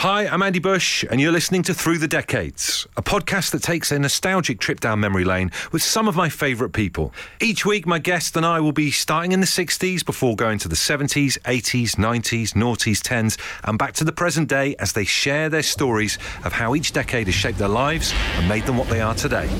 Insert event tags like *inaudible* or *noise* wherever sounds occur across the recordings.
Hi, I'm Andy Bush, and you're listening to Through the Decades, a podcast that takes a nostalgic trip down memory lane with some of my favourite people. Each week, my guest and I will be starting in the 60s before going to the 70s, 80s, 90s, noughties, 10s, and back to the present day as they share their stories of how each decade has shaped their lives and made them what they are today.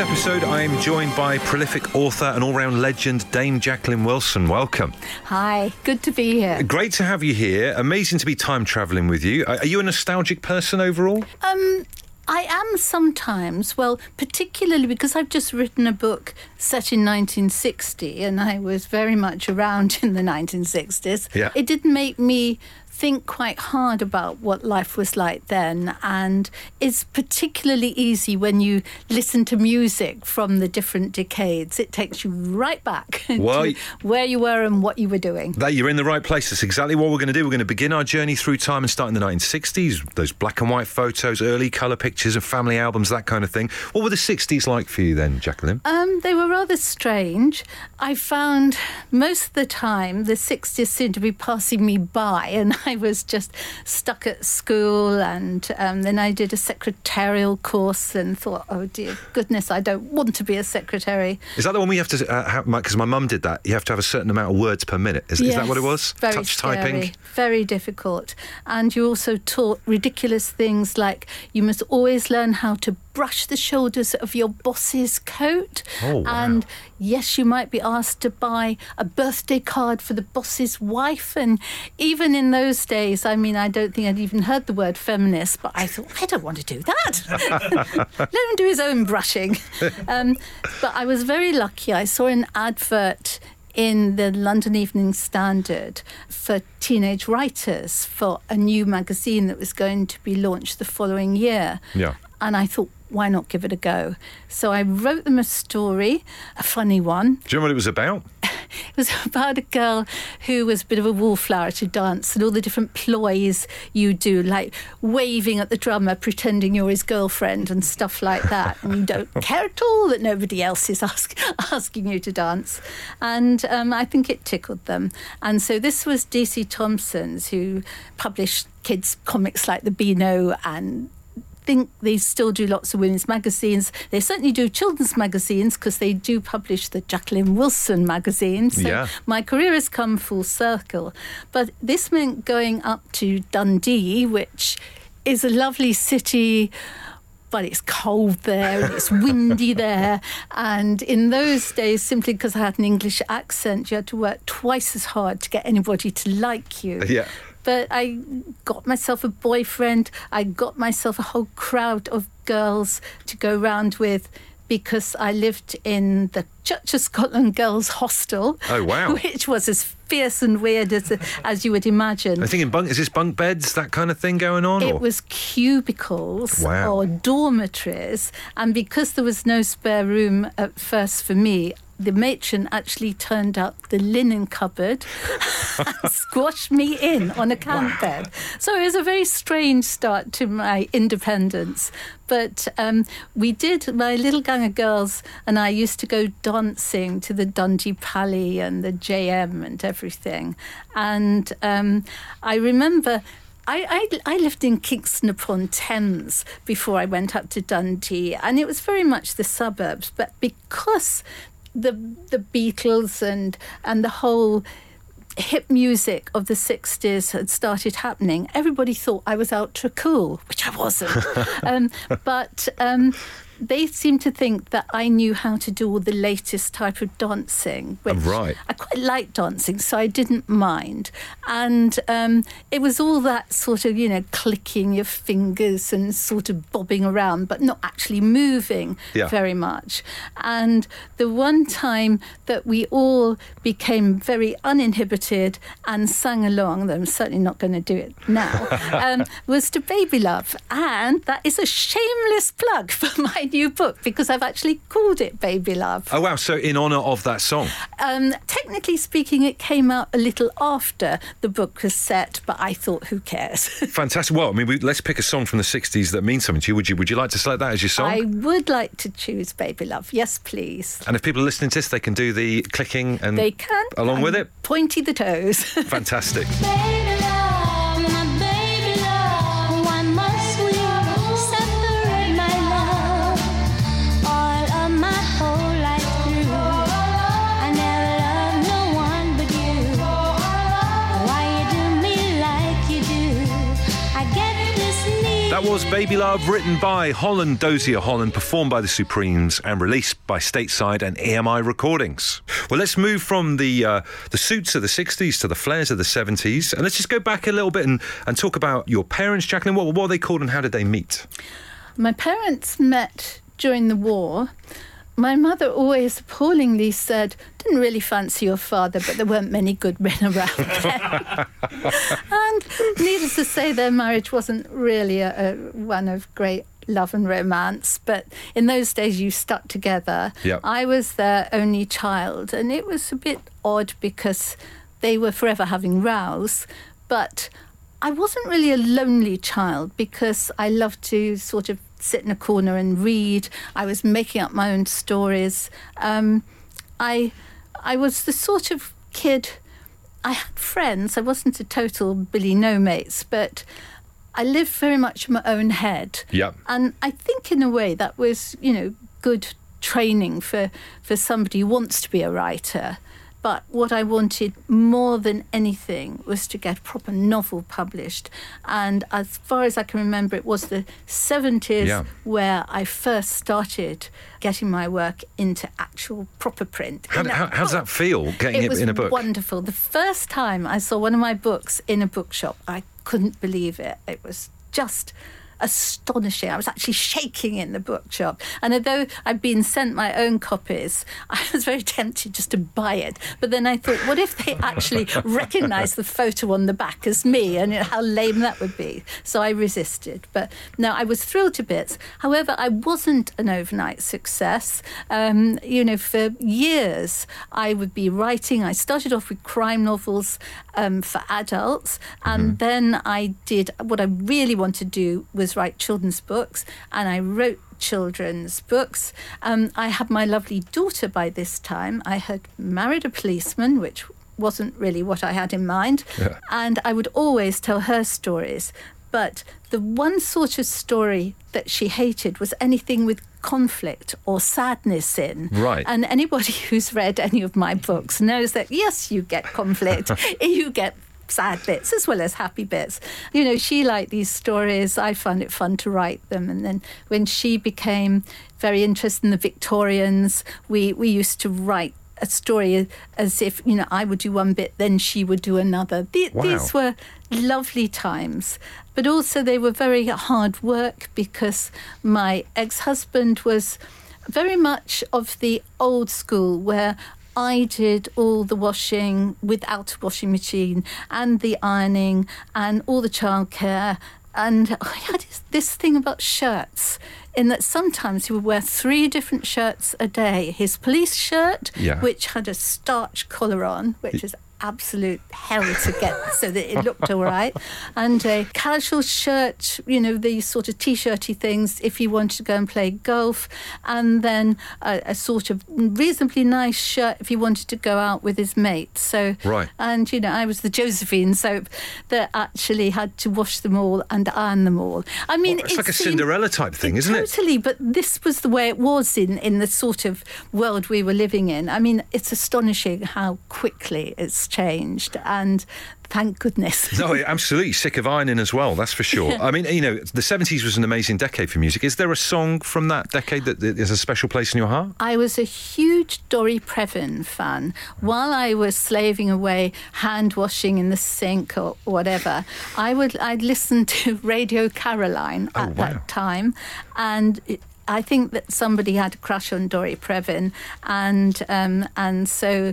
This episode, I am joined by prolific author and all round legend Dame Jacqueline Wilson. Welcome. Hi, good to be here. Great to have you here. Amazing to be time travelling with you. Are are you a nostalgic person overall? Um, I am sometimes, well, particularly because I've just written a book set in 1960 and I was very much around *laughs* in the 1960s. Yeah. It didn't make me think quite hard about what life was like then and it's particularly easy when you listen to music from the different decades it takes you right back *laughs* Well, to where you were and what you were doing That you're in the right place. That's exactly what we're going to do. We're going to begin our journey through time and start in the 1960s. Those black and white photos, early colour pictures of family albums, that kind of thing. What were the 60s like for you then, Jacqueline? Um, they were rather strange. I found most of the time the 60s seemed to be passing me by, and *laughs* I was just stuck at school. And um, then I did a secretarial course and thought, oh dear goodness, I don't want to be a secretary. Is that the one we have to uh, have? Because my mum did that. You have to have a certain amount of words per minute. Is, is that what it was? Very Touch scary, typing. Very difficult. And you also taught ridiculous things like you must always learn how to brush the shoulders of your boss's coat. Oh, wow. And yes, you might be asked to buy a birthday card for the boss's wife. And even in those days, I mean, I don't think I'd even heard the word feminist, but I thought, I don't want to do that. *laughs* Let him do his own brushing. *laughs* Um, but I was very lucky. I saw an advert in the London Evening Standard for teenage writers for a new magazine that was going to be launched the following year. Yeah. And I thought, why not give it a go? So I wrote them a story, a funny one. Do you know what it was about? *laughs* It was about a girl who was a bit of a wallflower to dance and all the different ploys you do, like waving at the drummer, pretending you're his girlfriend and stuff like that. And you don't *laughs* care at all that nobody else is ask, *laughs* asking you to dance. And um, I think it tickled them. And so this was DC Thomson's, who published kids' comics like The Beano and think they still do lots of women's magazines. They certainly do children's magazines because they do publish the Jacqueline Wilson magazine. So Yeah. my career has come full circle. But this meant going up to Dundee, which is a lovely city. But it's cold there and it's windy *laughs* there. And in those days, simply because I had an English accent, you had to work twice as hard to get anybody to like you. Yeah. But I got myself a boyfriend. I got myself a whole crowd of girls to go round with because I lived in the Church of Scotland Girls Hostel. Oh, wow. *laughs* Which was as fierce and weird as, as you would imagine. I think in bunk is this bunk beds that kind of thing going on? It or? was cubicles Wow. or dormitories, and because there was no spare room at first for me, the matron actually turned up the linen cupboard *laughs* and squashed me in on a camp bed. So it was a very strange start to my independence. But um, we did, my little gang of girls and I used to go dancing to the Dundee Pally and the JM and everything. And um, I remember I, I, I lived in Kingston upon Thames before I went up to Dundee, and it was very much the suburbs. But because the the Beatles and and the whole hip music of the 60s had started happening, everybody thought I was ultra cool, which I wasn't. *laughs* um, but um, they seemed to think that I knew how to do all the latest type of dancing. Which right. I quite liked dancing, so I didn't mind. And um, it was all that sort of, you know, clicking your fingers and sort of bobbing around, but not actually moving Yeah. very much. And the one time that we all became very uninhibited and sang along, though I'm certainly not going to do it now, *laughs* um, was to Baby Love. And that is a shameless plug for my new book because I've actually called it Baby Love. Oh wow! So in honour of that song. Um, technically speaking, it came out a little after the book was set, but I thought, who cares? *laughs* Fantastic. Well, I mean, we, let's pick a song from the '60s that means something to you. Would you Would you like to select that as your song? I would like to choose Baby Love. Yes, please. And if people are listening to this, they can do the clicking and they can along with it. Pointy the toes. *laughs* Fantastic. That was Baby Love, written by Holland Dozier Holland, performed by the Supremes, and released by Stateside and EMI Recordings. Well, let's move from the uh, the suits of the 60s to the flares of the 70s, and let's just go back a little bit and, and talk about your parents, Jacqueline. What, what were they called and how did they meet? My parents met during the war. My mother always appallingly said, didn't really fancy your father, but there weren't many good *laughs* men around then. *laughs* and needless to say, their marriage wasn't really a, a, one of great love and romance, but in those days you stuck together. Yep. I was their only child, and it was a bit odd because they were forever having rows, but I wasn't really a lonely child because I loved to sort of sit in a corner and read. I was making up my own stories. Um, I I was the sort of kid. I had friends. I wasn't a total Billy No mates, but I lived very much in my own head. Yeah. And I think in a way that was, you know, good training for for somebody who wants to be a writer. But what I wanted more than anything was to get a proper novel published. And as far as I can remember, it was the 70s yeah. where I first started getting my work into actual proper print. How, how, how does that feel, getting it, it in a book? wonderful. The first time I saw one of my books in a bookshop, I couldn't believe it. It was just astonishing. I was actually shaking in the bookshop. And although I'd been sent my own copies, *laughs* I was very tempted just to buy it. But then I thought, what if they actually *laughs* recognised the photo on the back as me and how lame that would be? So I resisted. But no, I was thrilled to bits. However, I wasn't an overnight success. Um, you know, for years, I would be writing. I started off with crime novels um, for adults. And mm-hmm. then I did what I really wanted to do was write children's books. And I wrote children's books. Um, I had my lovely daughter by this time. I had married a policeman, which wasn't really what I had in mind. Yeah. And I would always tell her stories. But the one sort of story that she hated was anything with conflict or sadness in. Right. And anybody *laughs* who's read any of my books knows that, yes, you get conflict, *laughs* you get sad bits as well as happy bits. You know, she liked these stories. I found it fun to write them. And then when she became very interested in the Victorians, we, we used to write a story as if you know I would do one bit, then she would do another. The, wow. These were lovely times, but also they were very hard work because my ex-husband was very much of the old school where I did all the washing without a washing machine and the ironing and all the childcare. And oh, *laughs* I had this thing about shirts, in that sometimes he would wear three different shirts a day. His police shirt, yeah. which had a starch collar on, which is absolute hell to get *laughs* so that it looked all right. And a casual shirt, you know, these sort of t shirty things if you wanted to go and play golf. And then a, a, sort of reasonably nice shirt if you wanted to go out with his mates. So, right. And, you know, I was the Josephine soap that actually had to wash them all and iron them all. I mean, well, it's, like a Cinderella type thing, isn't totally, it? Totally, but this was the way it was in, in the sort of world we were living in. I mean, it's astonishing how quickly it's changed. And thank goodness. no, absolutely sick of ironing as well. That's for sure. *laughs* I mean, you know, the seventies was an amazing decade for music. Is there a song from that decade that is a special place in your heart? I was a huge Dory Previn fan. While I was slaving away, hand washing in the sink or whatever, I would I'd listen to *laughs* Radio Caroline oh, at wow. that time, and. It, I think that somebody had a crush on Dory Previn, and um, and so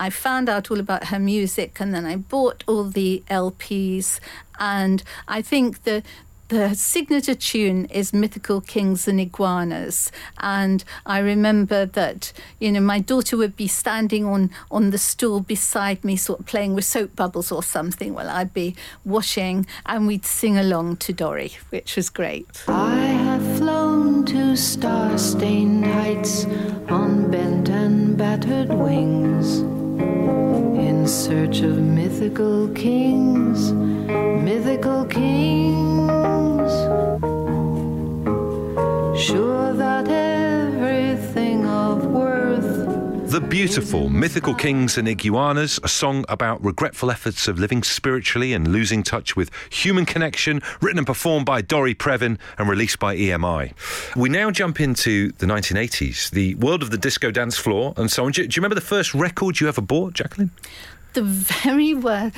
I found out all about her music and then I bought all the LPs. And I think the the signature tune is Mythical Kings and Iguanas. And I remember that, you know, my daughter would be standing on, on the stool beside me, sort of playing with soap bubbles or something while I'd be washing, and we'd sing along to Dory, which was great. I have flown to star stained heights on bent and battered wings in search of mythical kings, mythical kings. Sure beautiful Mythical Kings and Iguanas, a song about regretful efforts of living spiritually and losing touch with human connection, written and performed by Dory Previn and released by EMI. We now jump into the 1980s, the world of the disco dance floor and so on. Do you, do you remember the first record you ever bought, Jacqueline? the very word.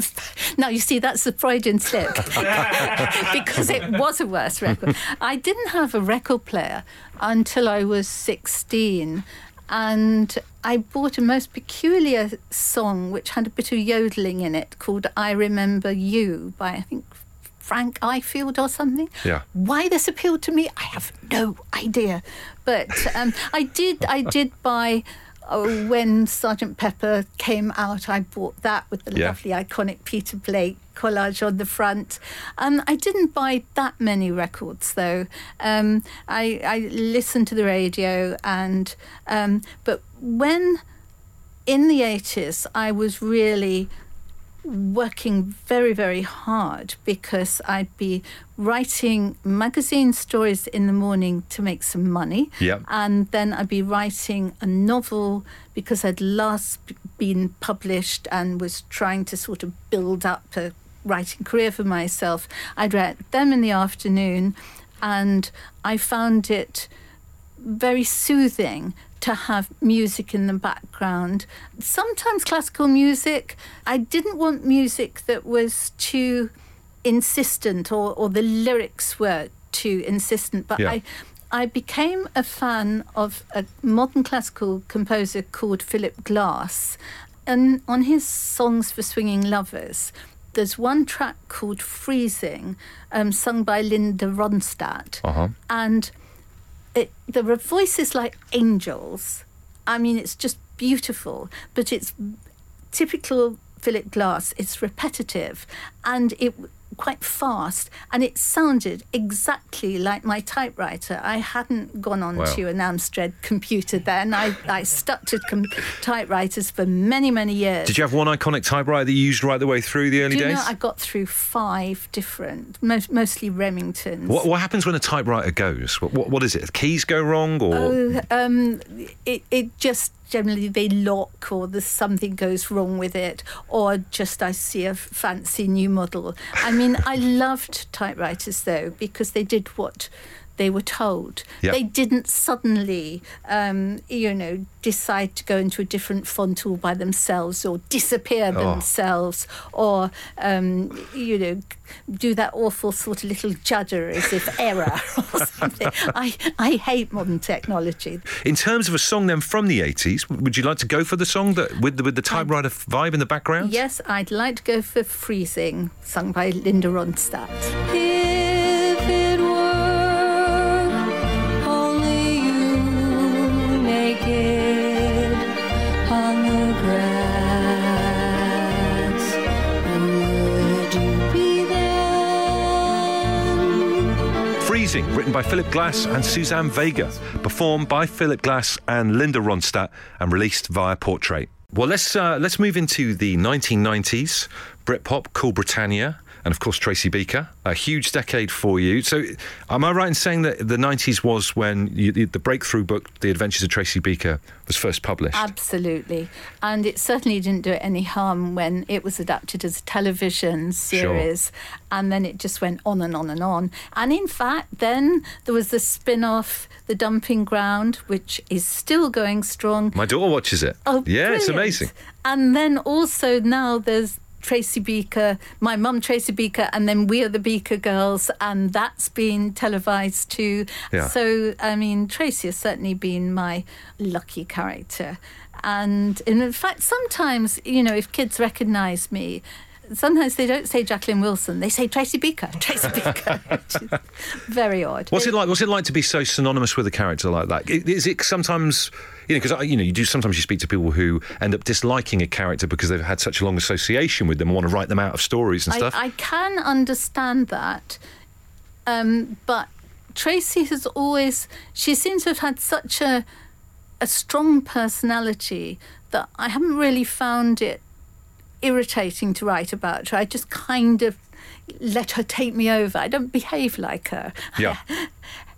*laughs* now you see that's the Freudian slip *laughs* because it was a worse record. I didn't have a record player until I was sixteen, and I bought a most peculiar song which had a bit of yodeling in it called "I Remember You" by I think. Frank Ifield or something. Yeah. Why this appealed to me, I have no idea. But um, I did. I did buy oh, when Sergeant Pepper came out, I bought that with the Yeah. lovely, iconic Peter Blake collage on the front. Um, I didn't buy that many records though. Um, I, I listened to the radio, and um, but when in the eighties, I was really working very, very hard because I'd be writing magazine stories in the morning to make some money. Yep. And then I'd be writing a novel because I'd last been published and was trying to sort of build up a writing career for myself. I'd write them in the afternoon and I found it very soothing to have music in the background. Sometimes classical music. I didn't want music that was too insistent or, or the lyrics were too insistent, but Yeah. I I became a fan of a modern classical composer called Philip Glass. And on his songs for swinging lovers, there's one track called Freezing, um, sung by Linda Ronstadt. Uh-huh. And it, there are voices like angels. I mean, it's just beautiful, but it's typical Philip Glass. It's repetitive and it quite fast, and it sounded exactly like my typewriter. I hadn't gone on Wow. to an Amstrad computer then. I, I stuck to com- typewriters for many, many years. Did you have one iconic typewriter that you used right the way through the early Do you days? know, I got through five different, most, mostly Remingtons. what, what happens when a typewriter goes? What, what, what is it? Keys go wrong or? Oh, um, it, it just generally they lock or there's something goes wrong with it or just I see a fancy new model. I mean, I loved typewriters though because they did what they were told. Yeah. They didn't suddenly, um, you know, decide to go into a different font all by themselves or disappear Oh. themselves or, um, you know, do that awful sort of little judder as if error *laughs* or something. I, I hate modern technology. In terms of a song then from the 80s, would you like to go for the song that with the, with the typewriter vibe in the background? Yes, I'd like to go for Freezing, sung by Linda Ronstadt. Written by Philip Glass and Suzanne Vega, performed by Philip Glass and Linda Ronstadt, and released via Portrait. Well, let's uh, let's move into the 1990s. Britpop, Cool Britannia, and of course Tracy Beaker. A huge decade for you. So, am I right in saying that the 90s was when you, the breakthrough book, The Adventures of Tracy Beaker, was first published? Absolutely. And it certainly didn't do it any harm when it was adapted as a television series. sure. And then it just went on and on and on. And in fact, then there was the spin off, The Dumping Ground, which is still going strong. My daughter watches it. Oh, yeah, it's amazing. And then also now there's Tracy Beaker, my mum Tracy Beaker, and then We Are the Beaker Girls, and that's been televised too. Yeah. So I mean, Tracy has certainly been my lucky character, and in fact, sometimes you know, if kids recognise me. Sometimes they don't say Jacqueline Wilson. They say Tracy Beaker. *laughs* Tracy Beaker. which is very odd. What's it like? What's it like to be so synonymous with a character like that? Is I- it sometimes, you know, because you know, you do sometimes you speak to people who end up disliking a character because they've had such a long association with them and want to write them out of stories and I, stuff. I can understand that, um, but Tracy has always. She seems to have had such a a strong personality that I haven't really found it irritating to write about her. I just kind of let her take me over. I don't behave like her. Yeah. *laughs*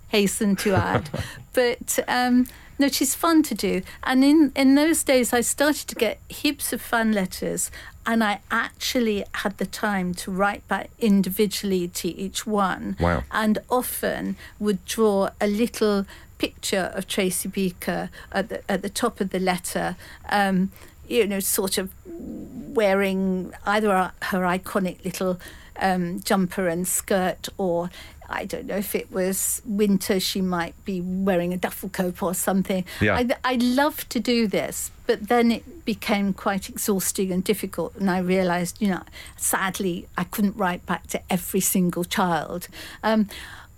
hasten to add. *laughs* but um, no, she's fun to do. And in, in those days, I started to get heaps of fan letters, and I actually had the time to write back individually to each one. Wow. And often would draw a little picture of Tracy Beaker at the, at the top of the letter. Um, you know, sort of wearing either her iconic little um, jumper and skirt, or I don't know if it was winter, she might be wearing a duffel coat or something. Yeah. I, I love to do this, but then it became quite exhausting and difficult, and I realised, you know, sadly, I couldn't write back to every single child. Um,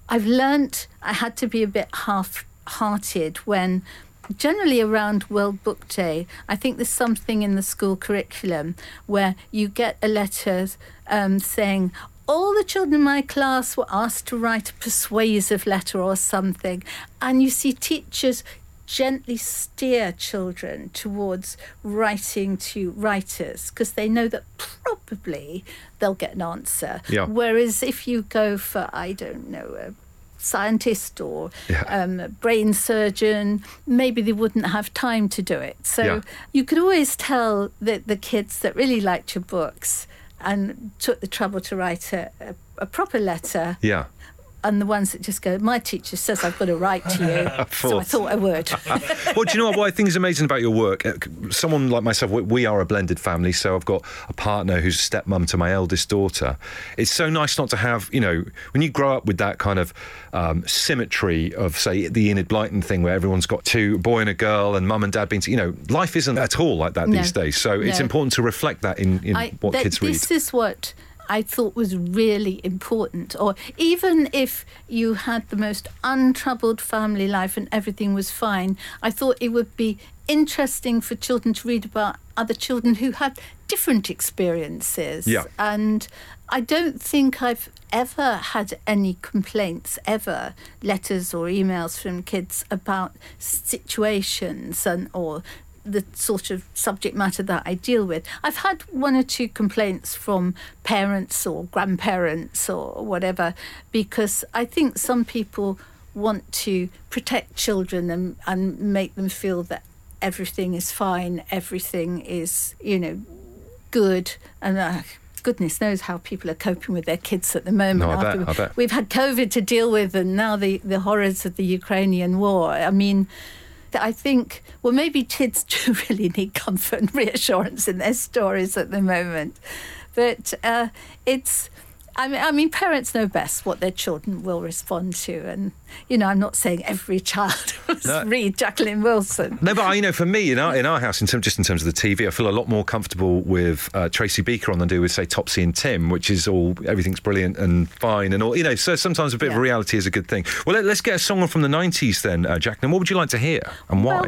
I've learnt I had to be a bit half-hearted when generally around World Book Day, I think there's something in the school curriculum where you get a letter um, saying, all the children in my class were asked to write a persuasive letter or something. And you see teachers gently steer children towards writing to writers because they know that probably they'll get an answer. Yeah. Whereas if you go for, I don't know, a scientist or Yeah. um, brain surgeon, maybe they wouldn't have time to do it. So Yeah. you could always tell that the kids that really liked your books and took the trouble to write a, a, a proper letter yeah. And the ones that just go, my teacher says I've got to write to you, *laughs* so I thought I would. *laughs* well, do you know what, what I think is amazing about your work? Uh, Someone like myself, we, are a blended family, so I've got a partner who's a stepmom to my eldest daughter. It's so nice not to have, you know, when you grow up with that kind of um, symmetry of, say, the Enid Blyton thing where everyone's got two, a boy and a girl, and mum and dad being, to, you know, life isn't at all like that No. these days. So it's important to reflect that in, in I- what that- kids read. This is what I thought was really important. Or even if you had the most untroubled family life and everything was fine, I thought it would be interesting for children to read about other children who had different experiences. Yeah. And I don't think I've ever had any complaints, ever, letters or emails from kids about situations and or the sort of subject matter that I deal with. I've had one or two complaints from parents or grandparents or whatever because I think some people want to protect children and, and make them feel that everything is fine, everything is, you know, good and uh, goodness knows how people are coping with their kids at the moment No, I bet, after I bet. we've had covid to deal with and now the, the horrors of the ukrainian war i mean i think well maybe kids *laughs* do really need comfort and reassurance in their stories at the moment. But uh, it's I mean, I mean, parents know best what their children will respond to, and you know, I'm not saying every child *laughs* must No. read Jacqueline Wilson. No, but I- you know, for me in our in our house, in terms just in terms of the TV, I feel a lot more comfortable with uh, Tracy Beaker on than do with say Topsy and Tim, which is all everything's brilliant and fine and all. You know, so sometimes a bit of reality is a good thing. Well, let, us get a song from the '90s then, uh, Jacqueline. What would you like to hear and why? Well,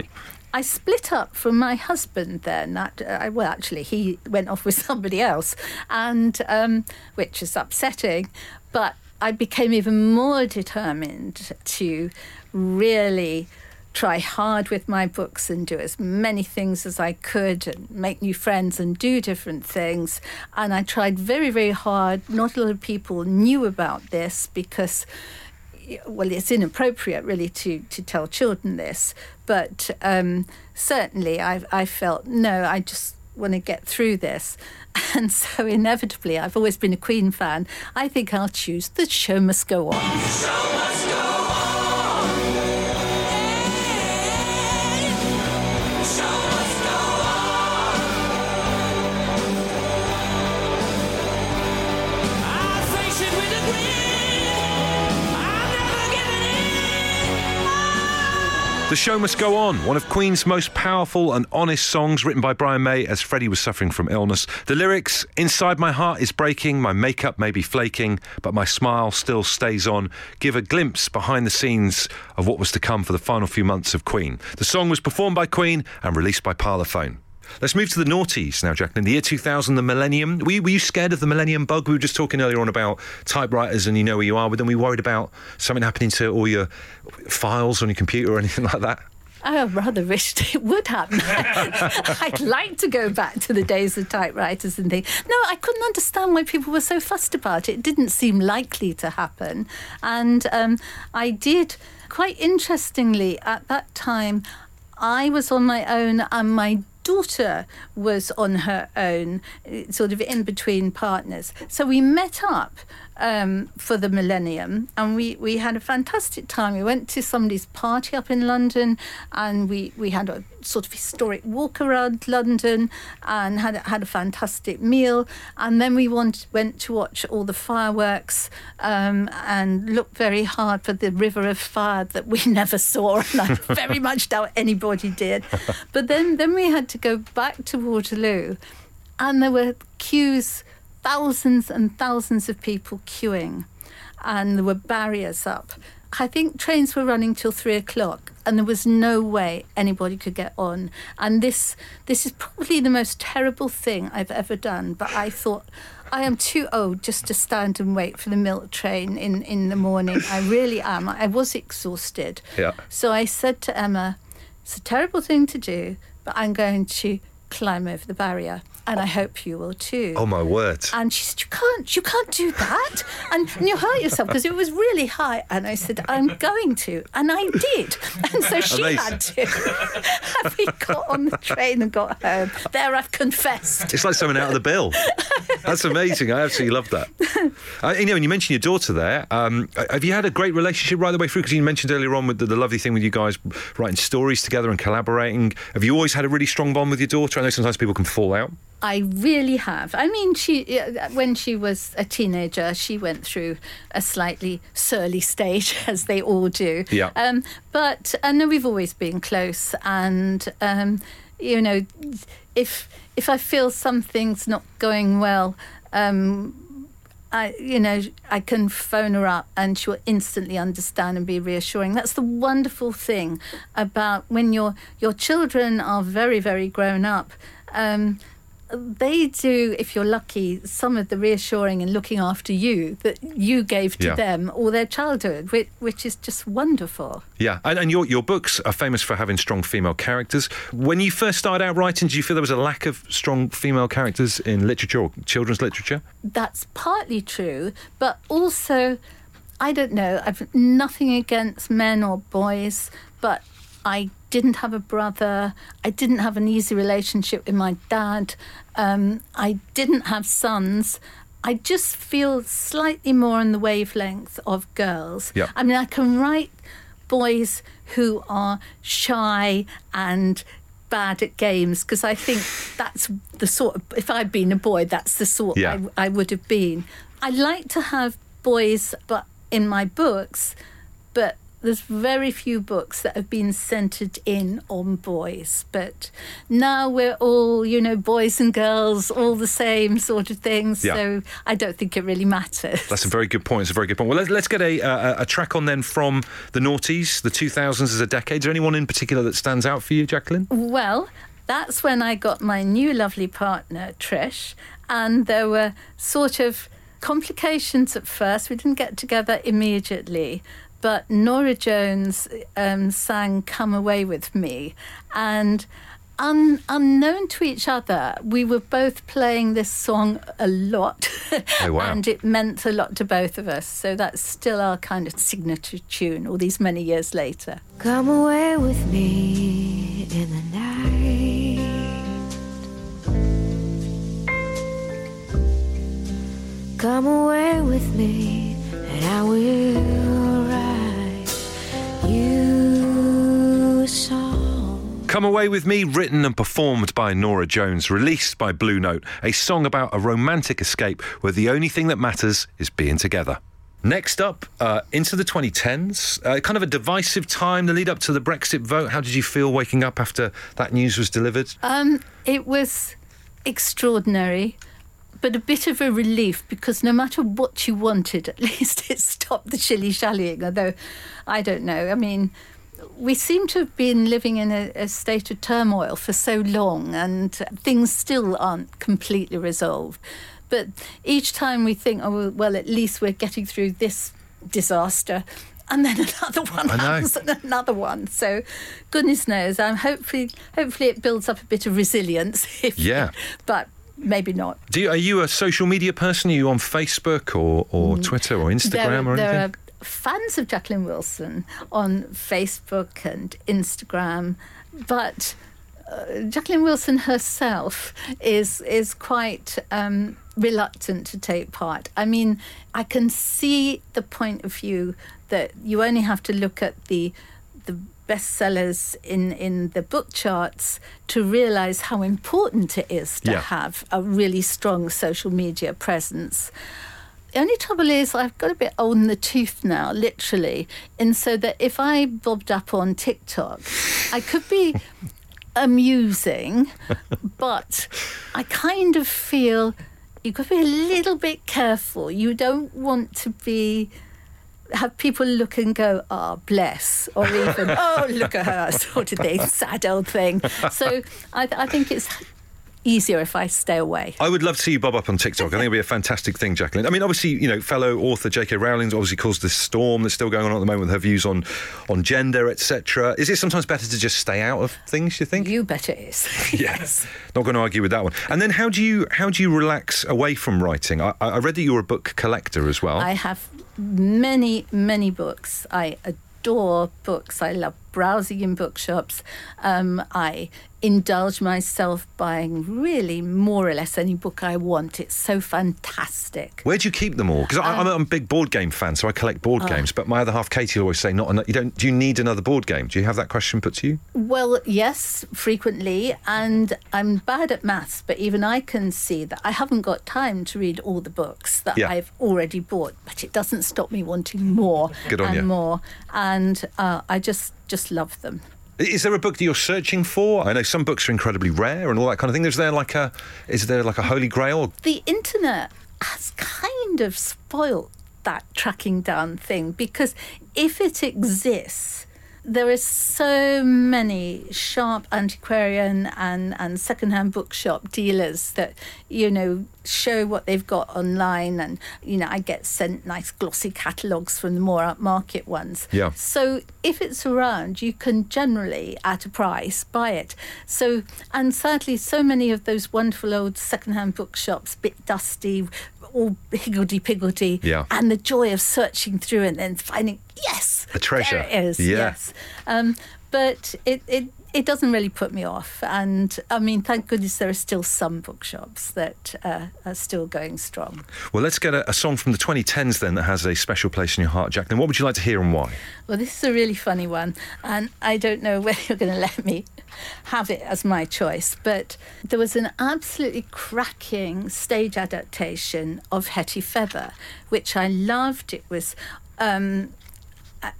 I split up from my husband then. Uh, well, actually, he went off with *laughs* somebody else, and um, which is upsetting. But I became even more determined to really try hard with my books and do as many things as I could and make new friends and do different things. And I tried very, very hard. Not a lot of people knew about this because well, it's inappropriate really to, to tell children this, but um, certainly I, I felt, no, I just want to get through this. *laughs* And so inevitably, I've always been a Queen fan. I think I'll choose The Show Must Go On. The Show Must Go On, one of Queen's most powerful and honest songs written by Brian May as Freddie was suffering from illness. The lyrics Inside my heart is breaking, my makeup may be flaking, but my smile still stays on, give a glimpse behind the scenes of what was to come for the final few months of Queen. The song was performed by Queen and released by Parlophone. Let's move to the noughties now, Jacqueline. The year 2000, the millennium. Were you, were you scared of the millennium bug? We were just talking earlier on about typewriters and you know where you are, but then we worried about something happening to all your files on your computer or anything *laughs* like that. I rather wished *laughs* it would happen. *laughs* I'd like to go back to the days of typewriters and things. No, I couldn't understand why people were so fussed about it. It didn't seem likely to happen. And um, I did, quite interestingly, at that time, I was on my own and my daughter was on her own, eh, sort of in between partners. So we met up um, for the millennium and we, we had a fantastic time. We went to somebody's party up in London and we, we had a sort of historic walk around London and had, had a fantastic meal. And then we want, went to watch all the fireworks um, and looked very hard for the river of fire that we *laughs* never saw. And I *laughs* very much doubt anybody did. But then, then we had to go back to Waterloo and there were queues, thousands and thousands of people queuing, and there were barriers up. I think trains were running till three o'clock, and there was no way anybody could get on. And this this is probably the most terrible thing I've ever done. But I thought. I am too old just to stand and wait for the milk train in, in the morning. I really am. I was exhausted. Yeah. So I said to Emma, it's a terrible thing to do, but I'm going to climb over the barrier. And I hope you will too. Oh my word! And she said, "You can't, you can't do that, and, and you hurt yourself because it was really high." And I said, "I'm going to," and I did. And so she had to. *laughs* and we got on the train and got home. There, I've confessed. It's like something out of the bill. That's amazing. I absolutely love that. Uh, you know, and you mentioned your daughter there. Um, have you had a great relationship right the way through? Because you mentioned earlier on with the, the lovely thing with you guys writing stories together and collaborating. Have you always had a really strong bond with your daughter? I know sometimes people can fall out. I really have. I mean, she when she was a teenager, she went through a slightly surly stage, *laughs* as they all do. Yeah. Um, but I know we've always been close, and um, you know, if if I feel something's not going well. Um, I, you know, I can phone her up and she'll instantly understand and be reassuring. That's the wonderful thing about when your your children are very, very grown up. Um, they do, if you're lucky, some of the reassuring and looking after you that you gave to Yeah. them all their childhood, which, which is just wonderful. Yeah, and, and your, your books are famous for having strong female characters. When you first started out writing, did you feel there was a lack of strong female characters in literature or children's literature? that's partly true, but also, I don't know, I've nothing against men or boys, but I didn't have a brother. I didn't have an easy relationship with my dad. Um, I didn't have sons. I just feel slightly more on the wavelength of girls. Yeah. I mean, I can write boys who are shy and bad at games because I think that's the sort of, if I'd been a boy, that's the sort Yeah. I, I would have been. I like to have boys, but in my books, but there's very few books that have been centered in on boys. But now we're all, you know, boys and girls, all the same sort of things. Yeah. So I don't think it really matters. That's a very good point. It's a very good point. Well, let's, let's get a, a, a track on then from the noughties, the 2000s as a decade. Is there anyone in particular that stands out for you, Jacqueline? Well, that's when I got my new lovely partner, Trish, and there were sort of complications at first. We didn't get together immediately, but Norah Jones um, sang Come Away With Me, and un- unknown to each other, we were both playing this song a lot. *laughs* Oh, wow. and it meant a lot to both of us. So that's still our kind of signature tune all these many years later. Come away with me in the night. Come away with me, and I will write you a. Come Away With Me, written and performed by Norah Jones, released by Blue Note, a song about a romantic escape where the only thing that matters is being together. Next up, uh, into the 2010s, uh, kind of a divisive time, the lead up to the Brexit vote. How did you feel waking up after that news was delivered? Um, it was extraordinary, but a bit of a relief because no matter what you wanted, at *laughs* least it stopped the shilly shallying. Although, I don't know. I mean, we seem to have been living in a, a state of turmoil for so long, and things still aren't completely resolved. But each time we think, oh, well, at least we're getting through this disaster. And then *laughs* another one happens, and another one. So, goodness knows. Um, hopefully, hopefully, it builds up a bit of resilience. *laughs* If, Yeah. but maybe not. Do you, are you a social media person? Are you on Facebook or, or Twitter or Instagram there, or there anything? are fans of Jacqueline Wilson on Facebook and Instagram, but uh, Jacqueline Wilson herself is is quite um, reluctant to take part. I mean, I can see the point of view that you only have to look at the the bestsellers in in the book charts to realize how important it is to Yeah. have a really strong social media presence. The only trouble is I've got a bit old in the tooth now, literally, and so that if I bobbed up on TikTok, I could be *laughs* amusing, but I kind of feel you've got to be a little bit careful. You don't want to be have people look and go, "Ah, bless," or even, *laughs* "Oh, look at her," sort of thing, sad old thing. So I, I think it's easier if I stay away. I would love to see you bob up on TikTok. I think it'd be a fantastic thing, Jacqueline. I mean, obviously, you know, fellow author J.K. Rowling's obviously caused this storm that's still going on at the moment with her views on on gender, etc. Is it sometimes better to just stay out of things? You think? You bet it is. *laughs* Yes. Not going to argue with that one. And then, how do you how do you relax away from writing? I, I read that you're a book collector as well. I have many, many books. I adore books. I love browsing in bookshops. Um, I indulge myself buying really more or less any book I want. It's so fantastic. Where do you keep them all? Because I'm, I'm a big board game fan, so I collect board games. But my other half, Katie, will always say, "Not you don't. Do you need another board game? Do you have that question put to you?" Well, yes, frequently, and I'm bad at maths, but even I can see that I haven't got time to read all the books that Yeah. I've already bought. But it doesn't stop me wanting more Good on and you. more, and uh, I just just love them. Is there a book that you're searching for? I know some books are incredibly rare and all that kind of thing. Is there like a is there like a holy grail? the internet has kind of spoilt that tracking down thing because if it exists, there are so many sharp antiquarian and, and secondhand bookshop dealers that, you know, show what they've got online. And, you know, I get sent nice glossy catalogues from the more upmarket ones. Yeah. So if it's around, you can generally, at a price, buy it. So, and sadly, so many of those wonderful old secondhand bookshops, bit dusty, all higgledy piggledy, Yeah. and the joy of searching through and then finding, yes, A treasure. There it is. Yeah. Yes. Um, but it, it it doesn't really put me off, and I mean, thank goodness there are still some bookshops that uh, are still going strong. Well, let's get a, a song from the 2010s then that has a special place in your heart, Jack. Then What would you like to hear and why? Well, this is a really funny one, and I don't know *laughs* whether you're going to let me have it as my choice, but there was an absolutely cracking stage adaptation of Hetty Feather, which I loved. It was. Um,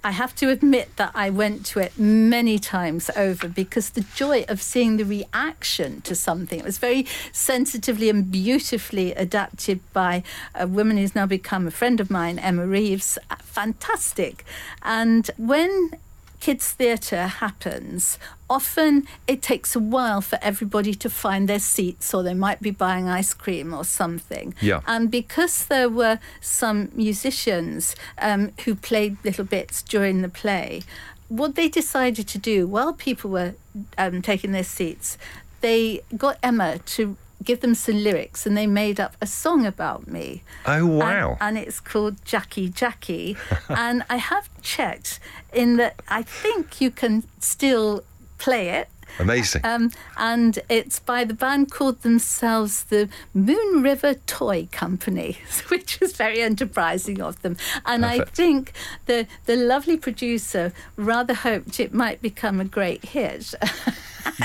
I- have to admit that I went to it many times over because the joy of seeing the reaction to something. It was very sensitively and beautifully adapted by a woman who's now become a friend of mine, Emma Reeves. Fantastic. And when kids' theatre happens, often it takes a while for everybody to find their seats, or they might be buying ice cream or something. Yeah. And because there were some musicians um, who played little bits during the play, what they decided to do while people were um, taking their seats, they got Emma to give them some lyrics and they made up a song about me. Oh, wow. And, and it's called Jackie Jackie. *laughs* and I have checked in that I think you can still play it. Amazing. Um, and it's by the band called themselves the Moon River Toy Company, *laughs* which is very enterprising of them. And I think the the lovely producer rather hoped it might become a great hit. *laughs*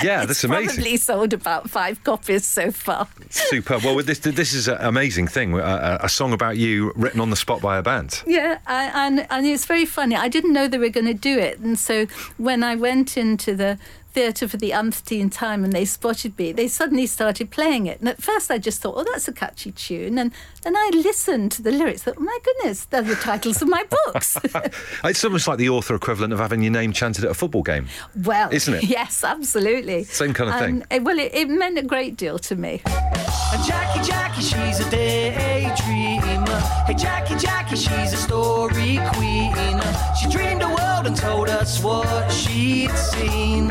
Yeah, that's amazing. Probably sold about five copies so far. Super. Well, this this is an amazing thing. A, a song about you written on the spot by a band. Yeah, I, and and it's very funny. I didn't know they were going to do it, and so when I went into the theatre for the umpteenth time and they spotted me, they suddenly started playing it. And at first I just thought, oh, that's a catchy tune. And then I listened to the lyrics. Thought, oh my goodness, they're the titles of my books. *laughs* *laughs* It's almost like the author equivalent of having your name chanted at a football game. well, Isn't it? *laughs* Yes, absolutely. Same kind of thing. And, uh, well, it, it meant a great deal to me. And Jackie, Jackie, she's a daydreamer. Hey, Jackie, Jackie, she's a story queen. She dreamed a and told us what she'd seen.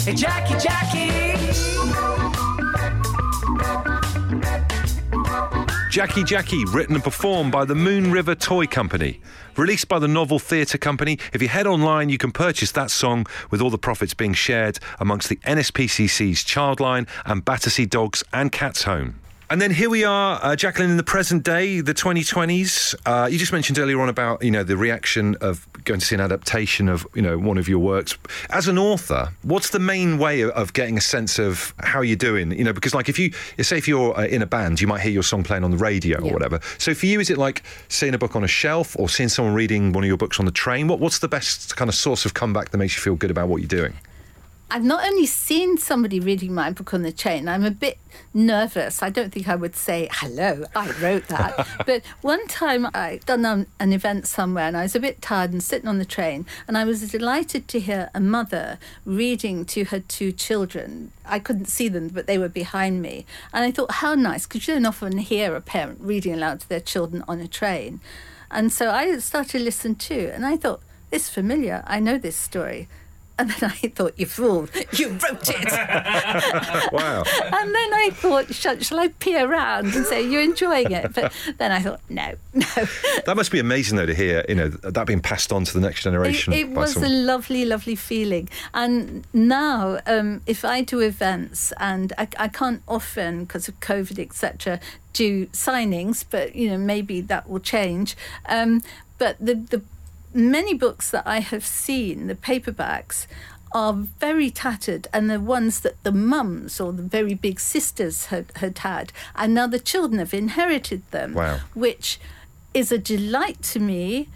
Hey, Jackie, Jackie. Jackie Jackie, written and performed by the Moon River Toy Company. Released by the Novel Theatre Company. If you head online, you can purchase that song with all the profits being shared amongst the NSPCC's Childline and Battersea Dogs and Cats Home. And then here we are, uh, Jacqueline, in the present day, the 2020s. Uh, you just mentioned earlier on about you know the reaction of going to see an adaptation of you know one of your works. As an author, what's the main way of, of getting a sense of how you're doing? You know, because like if you say if you're uh, in a band, you might hear your song playing on the radio or whatever. So for you, is it like seeing a book on a shelf or seeing someone reading one of your books on the train? What what's the best kind of source of comeback that makes you feel good about what you're doing? I've not only seen somebody reading my book on the train, I'm a bit nervous. I don't think I would say, hello, I wrote that. *laughs* but one time I'd done um, an event somewhere and I was a bit tired and sitting on the train and I was delighted to hear a mother reading to her two children. I couldn't see them, but they were behind me. And I thought, how nice, because you don't often hear a parent reading aloud to their children on a train. And so I started to listen too, and I thought, it's familiar. I know this story. And then I thought, you fool, you wrote it. *laughs* Wow. and then I thought, shall, shall I peer around and say, you're enjoying it? But then I thought, no, no. that must be amazing though to hear. You know that being passed on to the next generation. it by was someone. a lovely, lovely feeling. And now, um, if I do events, and I, I can't often, because of COVID, etc., do signings, but you know maybe that will change. Um, but the the many books that I have seen, the paperbacks. Are very tattered, and the ones that the mums or the very big sisters had, had had, and now the children have inherited them, Wow. which is a delight to me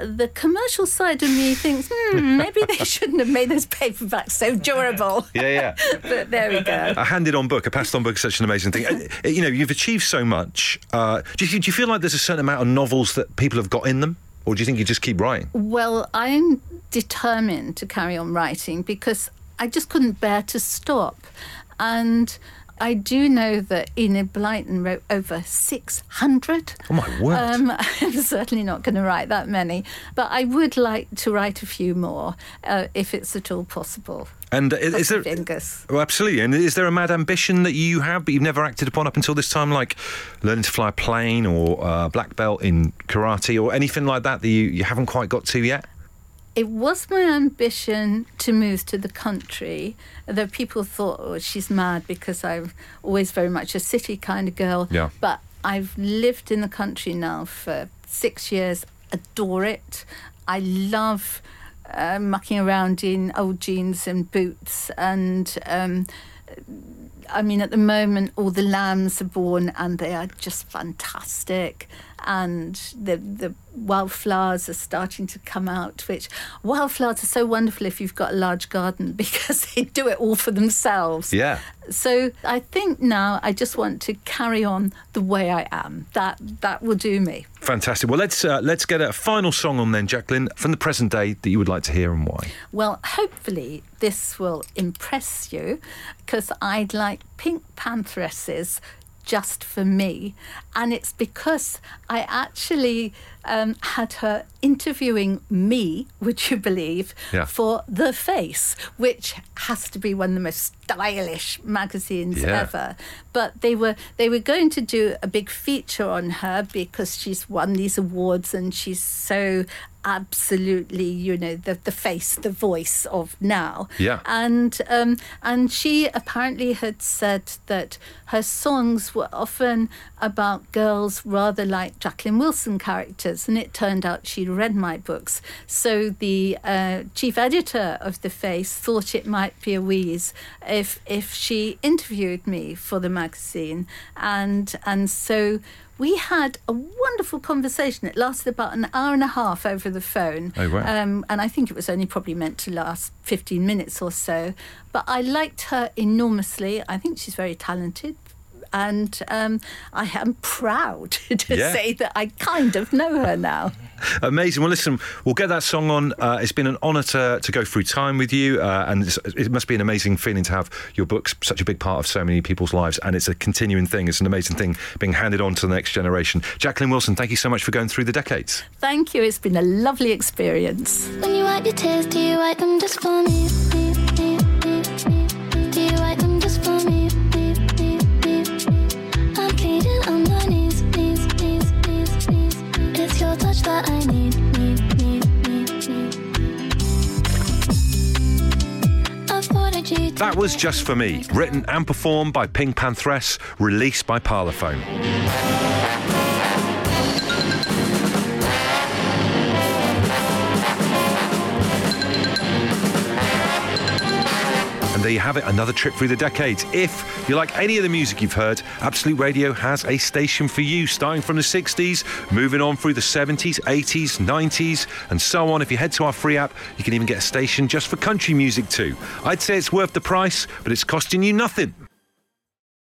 the commercial side of me thinks, hmm, *laughs* maybe they shouldn't have made those paperbacks so durable. *laughs* Yeah, yeah. *laughs* but there we go. a handed on book, a passed on book is such an amazing thing. Uh, you know, you've achieved so much. Uh, do, you, do you feel like there's a certain amount of novels that people have got in them? Or do you think you just keep writing? Well, I'm determined to carry on writing because I just couldn't bear to stop. And I do know that Enid Blyton wrote over 600. Oh, my word. Um, *laughs* I'm certainly not going to write that many, but I would like to write a few more uh, if it's at all possible. And uh, is, is there. fingers. Well, absolutely. And is there a mad ambition that you have but you've never acted upon up until this time, like learning to fly a plane or uh, black belt in karate or anything like that that you, you haven't quite got to yet? It was my ambition to move to the country. Though people thought, oh, she's mad because I'm always very much a city kind of girl. Yeah. But I've lived in the country now for six years, adore it. I love uh, mucking around in old jeans and boots. And um, I mean, at the moment, all the lambs are born and they are just fantastic. And the, the wildflowers are starting to come out, which wildflowers are so wonderful if you've got a large garden *laughs* because they do it all for themselves. Yeah. So I think now I just want to carry on the way I am. That that will do me. Fantastic. Well, let's uh, let's get a final song on then, Jacqueline, from the present day that you would like to hear and why. Well, hopefully this will impress you because I'd like Pink Pantheresses just for me. And it's because I actually um, had her interviewing me, would you believe, Yeah. for The Face, which has to be one of the most stylish magazines Yeah. ever. But they were they were going to do a big feature on her because she's won these awards and she's so absolutely, you know, the the face, the voice of now. Yeah. And um, and she apparently had said that her songs were often about girls rather like Jacqueline Wilson characters and it turned out she'd read my books. So the uh, chief editor of The Face thought it might be a wheeze if if she interviewed me for the magazine, and and so we had a wonderful conversation. It lasted about an hour and a half over the phone. Oh, wow. Um, and I think it was only probably meant to last 15 minutes or so. But I liked her enormously. I think she's very talented. And um, I am proud *laughs* to Yeah. say that I kind of know her now. Amazing. Well, listen, we'll get that song on. Uh, it's been an honour to, to go through time with you, uh, and it's, it must be an amazing feeling to have your books such a big part of so many people's lives, and it's a continuing thing. It's an amazing thing being handed on to the next generation. Jacqueline Wilson, thank you so much for going through the decades. Thank you. It's been a lovely experience. When you wipe your tears, do you wipe them just for me? Touch that I need, need, need, need, need. That was Just For Me, written and performed by PinkPantheress, released by Parlophone. And there you have it, another trip through the decades. If you like any of the music you've heard, Absolute Radio has a station for you, starting from the 60s, moving on through the 70s, 80s, 90s, and so on. If you head to our free app, you can even get a station just for country music too. I'd say it's worth the price, but it's costing you nothing.